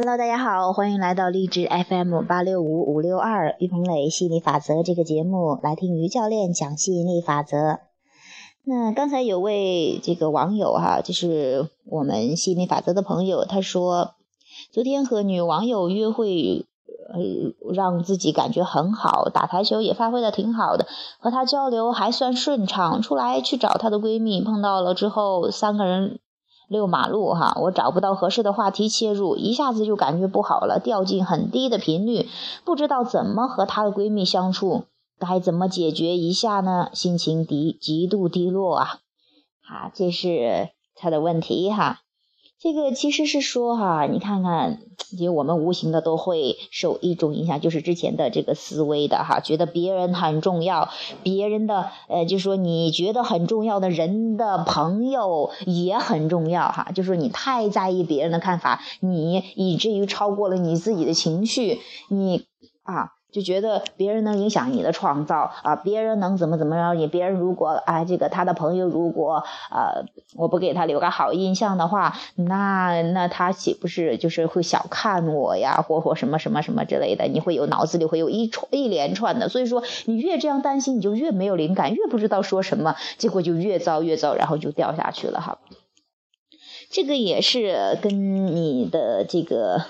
Hello，大家好，欢迎来到励志 FM 八六五五六二于鹏磊吸引力法则这个节目，来听于教练讲吸引力法则。那刚才有位这个网友哈，就是我们吸引力法则的朋友，他说昨天和女网友约会，呃，让自己感觉很好，打台球也发挥的挺好的，和她交流还算顺畅。出来去找她的闺蜜，碰到了之后，三个人。遛马路哈，我找不到合适的话题切入，一下子就感觉不好了，掉进很低的频率，不知道怎么和她的闺蜜相处，该怎么解决一下呢？心情低，极度低落啊！啊，这是她的问题哈。这个其实是说哈，你看看，就我们无形的都会受一种影响，就是之前的这个思维的哈，觉得别人很重要，别人的呃，就说你觉得很重要的人的朋友也很重要哈，就是你太在意别人的看法，你以至于超过了你自己的情绪，你啊。就觉得别人能影响你的创造啊，别人能怎么怎么着你？别人如果啊，这个他的朋友如果呃，我不给他留个好印象的话，那那他岂不是就是会小看我呀，或或什么什么什么之类的？你会有脑子里会有一串一连串的，所以说你越这样担心，你就越没有灵感，越不知道说什么，结果就越糟越糟，然后就掉下去了哈。这个也是跟你的这个。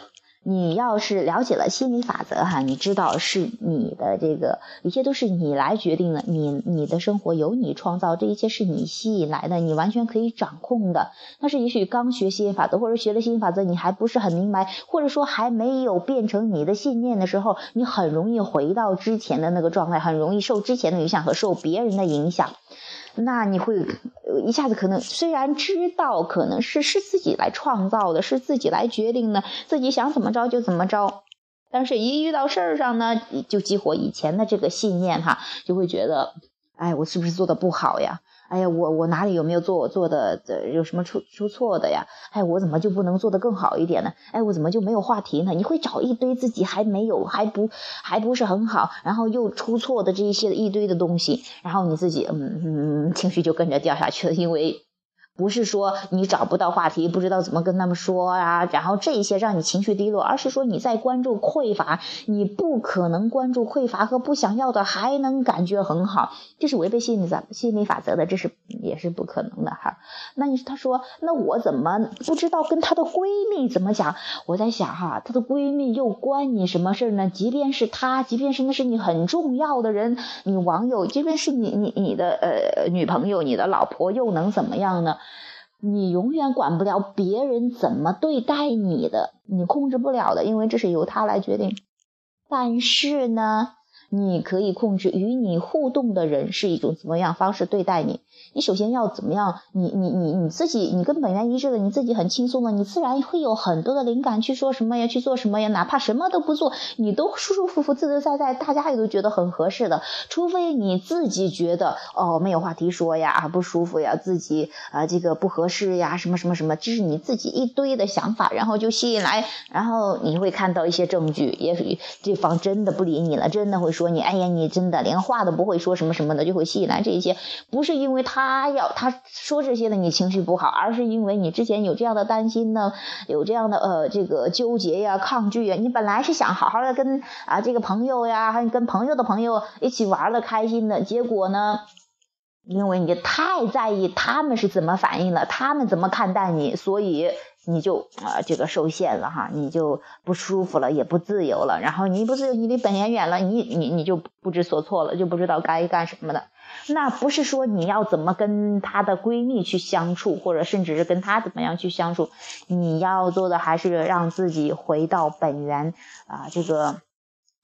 你要是了解了心理法则哈，你知道是你的这个一切都是你来决定的，你你的生活由你创造，这一切是你吸引来的，你完全可以掌控的。但是也许刚学心理法则或者学了心理法则，你还不是很明白，或者说还没有变成你的信念的时候，你很容易回到之前的那个状态，很容易受之前的影响和受别人的影响。那你会一下子可能虽然知道可能是是自己来创造的，是自己来决定的，自己想怎么着就怎么着，但是一遇到事儿上呢，就激活以前的这个信念哈，就会觉得，哎，我是不是做的不好呀？哎呀，我我哪里有没有做我做的有什么出出错的呀？哎，我怎么就不能做得更好一点呢？哎，我怎么就没有话题呢？你会找一堆自己还没有还不还不是很好，然后又出错的这一些一堆的东西，然后你自己嗯嗯情绪就跟着掉下去了，因为。不是说你找不到话题，不知道怎么跟他们说啊，然后这些让你情绪低落，而是说你在关注匮乏，你不可能关注匮乏和不想要的还能感觉很好，这是违背心理法心理法则的，这是也是不可能的哈。那你他说，那我怎么不知道跟她的闺蜜怎么讲？我在想哈，她的闺蜜又关你什么事呢？即便是她，即便是那是你很重要的人，你网友，即便是你你你的呃女朋友，你的老婆，又能怎么样呢？你永远管不了别人怎么对待你的，你控制不了的，因为这是由他来决定。但是呢？你可以控制与你互动的人是一种怎么样方式对待你。你首先要怎么样？你你你你自己，你跟本源一致的，你自己很轻松的，你自然会有很多的灵感去说什么呀，去做什么呀。哪怕什么都不做，你都舒舒服服、自自在在，大家也都觉得很合适的。除非你自己觉得哦没有话题说呀，不舒服呀，自己啊这个不合适呀，什么什么什么，这是你自己一堆的想法，然后就吸引来，然后你会看到一些证据，也许对方真的不理你了，真的会。说你，哎呀，你真的连话都不会说，什么什么的，就会吸引来这些。不是因为他要他说这些的，你情绪不好，而是因为你之前有这样的担心呢，有这样的呃这个纠结呀、抗拒呀。你本来是想好好的跟啊这个朋友呀，还跟朋友的朋友一起玩的开心的，结果呢，因为你太在意他们是怎么反应了，他们怎么看待你，所以。你就啊，这个受限了哈，你就不舒服了，也不自由了。然后你不自由，你离本源远了，你你你就不知所措了，就不知道该干什么的。那不是说你要怎么跟她的闺蜜去相处，或者甚至是跟她怎么样去相处，你要做的还是让自己回到本源啊，这个。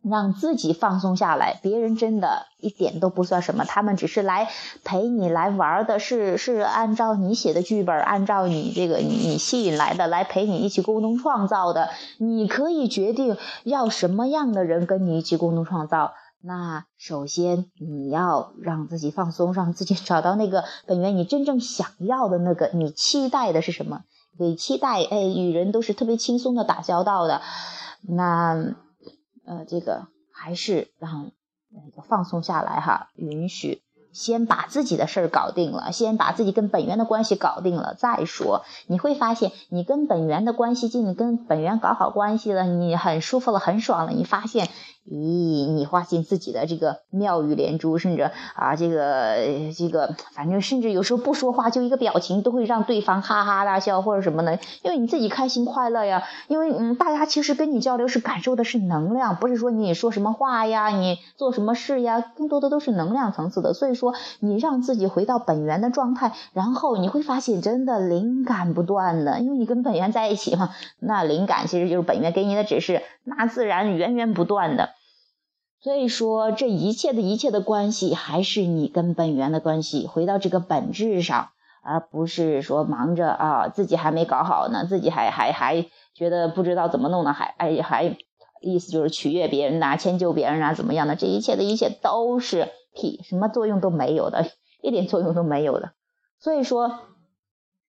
让自己放松下来，别人真的一点都不算什么，他们只是来陪你来玩的，是是按照你写的剧本，按照你这个你你吸引来的，来陪你一起共同创造的。你可以决定要什么样的人跟你一起共同创造。那首先你要让自己放松，让自己找到那个本源，你真正想要的那个，你期待的是什么？你期待哎，与人都是特别轻松的打交道的，那。呃，这个还是让那个放松下来哈，允许先把自己的事儿搞定了，先把自己跟本源的关系搞定了再说。你会发现，你跟本源的关系近，你跟本源搞好关系了，你很舒服了，很爽了。你发现，咦，你发现自己的这个妙语连珠，甚至啊，这个这个，反正甚至有时候不说话，就一个表情都会让对方哈哈大笑或者什么的，因为你自己开心快乐呀。因为嗯，大家其实跟你交流是感受的是能量，不是说你说什么话呀，你做什么事呀，更多的都是能量层次的。所以说。说你让自己回到本源的状态，然后你会发现真的灵感不断的，因为你跟本源在一起嘛，那灵感其实就是本源给你的指示，那自然源源不断的。所以说这一切的一切的关系还是你跟本源的关系，回到这个本质上，而不是说忙着啊自己还没搞好呢，自己还还还觉得不知道怎么弄呢，还哎还意思就是取悦别人呐，迁就别人啊，怎么样的？这一切的一切都是。屁，什么作用都没有的，一点作用都没有的。所以说，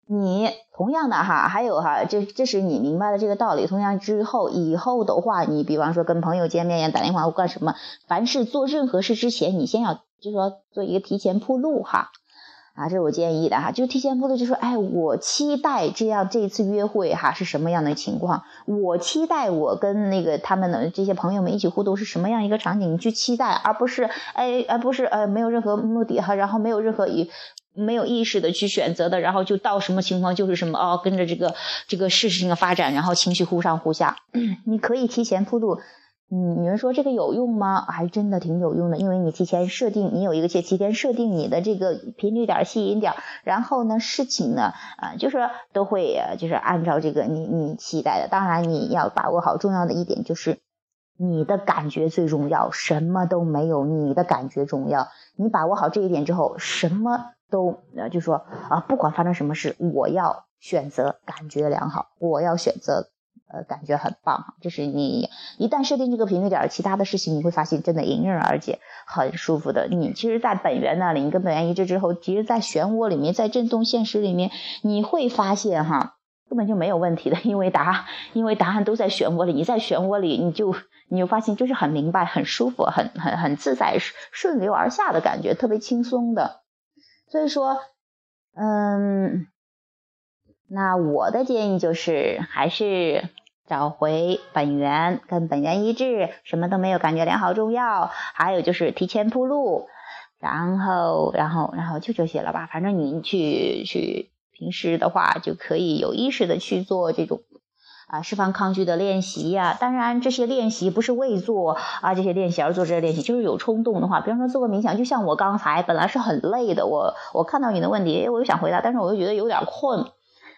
你同样的哈，还有哈，这这是你明白了这个道理。同样之后，以后的话，你比方说跟朋友见面呀，打电话或干什么，凡是做任何事之前，你先要就说做一个提前铺路哈。啊，这是我建议的哈，就提前铺路，就说，哎，我期待这样这次约会哈是什么样的情况？我期待我跟那个他们的这些朋友们一起互动是什么样一个场景？你去期待，而不是，哎，而不是，呃，没有任何目的哈，然后没有任何意，没有意识的去选择的，然后就到什么情况就是什么哦，跟着这个这个事情的发展，然后情绪忽上忽下，你可以提前铺路。嗯，你们说这个有用吗？还真的挺有用的，因为你提前设定，你有一个提提前设定你的这个频率点、吸引点，然后呢，事情呢，啊，就是都会，就是按照这个你你期待的。当然，你要把握好重要的一点，就是你的感觉最重要，什么都没有，你的感觉重要。你把握好这一点之后，什么都，呃，就说啊，不管发生什么事，我要选择感觉良好，我要选择。呃，感觉很棒，就是你一旦设定这个频率点，其他的事情你会发现真的迎刃而解，很舒服的。你其实，在本源那里，你跟本源一致之后，其实，在漩涡里面，在震动现实里面，你会发现哈，根本就没有问题的，因为答，因为答案都在漩涡里。你在漩涡里，你就你就发现就是很明白，很舒服，很很很自在，顺流而下的感觉，特别轻松的。所以说，嗯，那我的建议就是，还是。找回本源，跟本源一致，什么都没有，感觉良好重要。还有就是提前铺路，然后，然后，然后就这些了吧。反正你去去平时的话，就可以有意识的去做这种啊释放抗拒的练习呀。当然，这些练习不是为做啊这些练习而做这些练习，就是有冲动的话，比方说做个冥想，就像我刚才本来是很累的，我我看到你的问题，我又想回答，但是我又觉得有点困。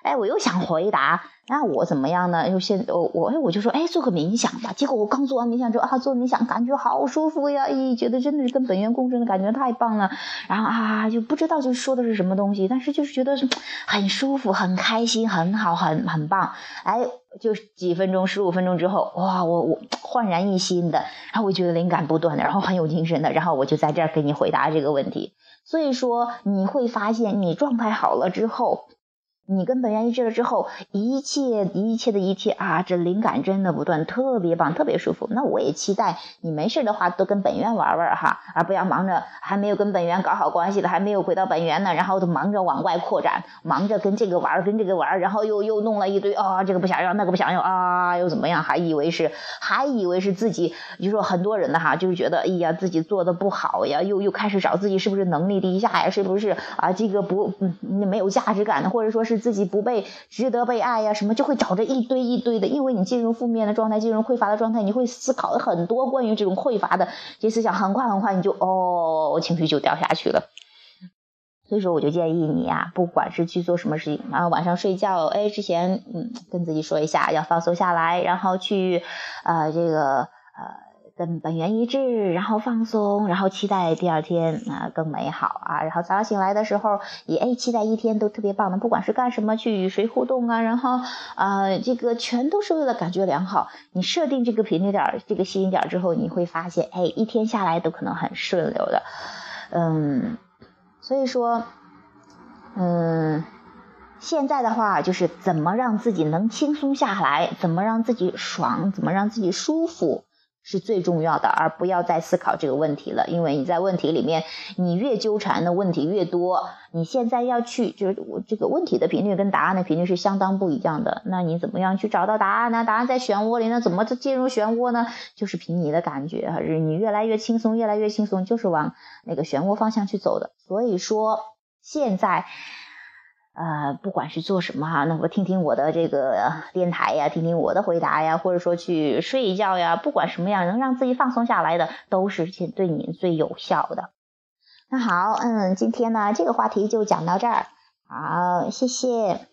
哎，我又想回答，那我怎么样呢？又现我我哎，我就说哎，做个冥想吧。结果我刚做完冥想之后啊，做冥想感觉好舒服呀，咦，觉得真的是跟本源共振的感觉太棒了。然后啊，就不知道就说的是什么东西，但是就是觉得很舒服、很开心、很好、很很棒。哎，就几分钟、十五分钟之后，哇，我我焕然一新的，然后我觉得灵感不断的，然后很有精神的，然后我就在这儿给你回答这个问题。所以说你会发现，你状态好了之后。你跟本源一致了之后，一切一切的一切啊，这灵感真的不断，特别棒，特别舒服。那我也期待你没事的话，都跟本源玩玩哈，而不要忙着还没有跟本源搞好关系的，还没有回到本源呢，然后都忙着往外扩展，忙着跟这个玩，跟这个玩，然后又又弄了一堆啊，这个不想要，那个不想要啊，又怎么样？还以为是还以为是自己，就说很多人的哈，就是觉得哎呀自己做的不好呀，又又开始找自己是不是能力低下呀，是不是啊这个不嗯没有价值感的，或者说是。自己不被值得被爱呀，什么就会找着一堆一堆的，因为你进入负面的状态，进入匮乏的状态，你会思考很多关于这种匮乏的这思想，很快很快你就哦，情绪就掉下去了。所以说，我就建议你呀，不管是去做什么事情啊，晚上睡觉，哎，之前嗯，跟自己说一下，要放松下来，然后去呃这个呃。跟本源一致，然后放松，然后期待第二天啊更美好啊，然后早上醒来的时候也哎期待一天都特别棒的，不管是干什么去与谁互动啊，然后啊这个全都是为了感觉良好。你设定这个频率点、这个吸引点之后，你会发现哎一天下来都可能很顺流的，嗯，所以说嗯现在的话就是怎么让自己能轻松下来，怎么让自己爽，怎么让自己舒服。是最重要的，而不要再思考这个问题了。因为你在问题里面，你越纠缠的问题越多。你现在要去，就是我这个问题的频率跟答案的频率是相当不一样的。那你怎么样去找到答案呢？答案在漩涡里呢，怎么进入漩涡呢？就是凭你的感觉，还是你越来越轻松，越来越轻松，就是往那个漩涡方向去走的。所以说，现在。呃，不管是做什么哈，那我听听我的这个电台呀，听听我的回答呀，或者说去睡一觉呀，不管什么样能让自己放松下来的，都是对你最有效的。那好，嗯，今天呢这个话题就讲到这儿，好，谢谢。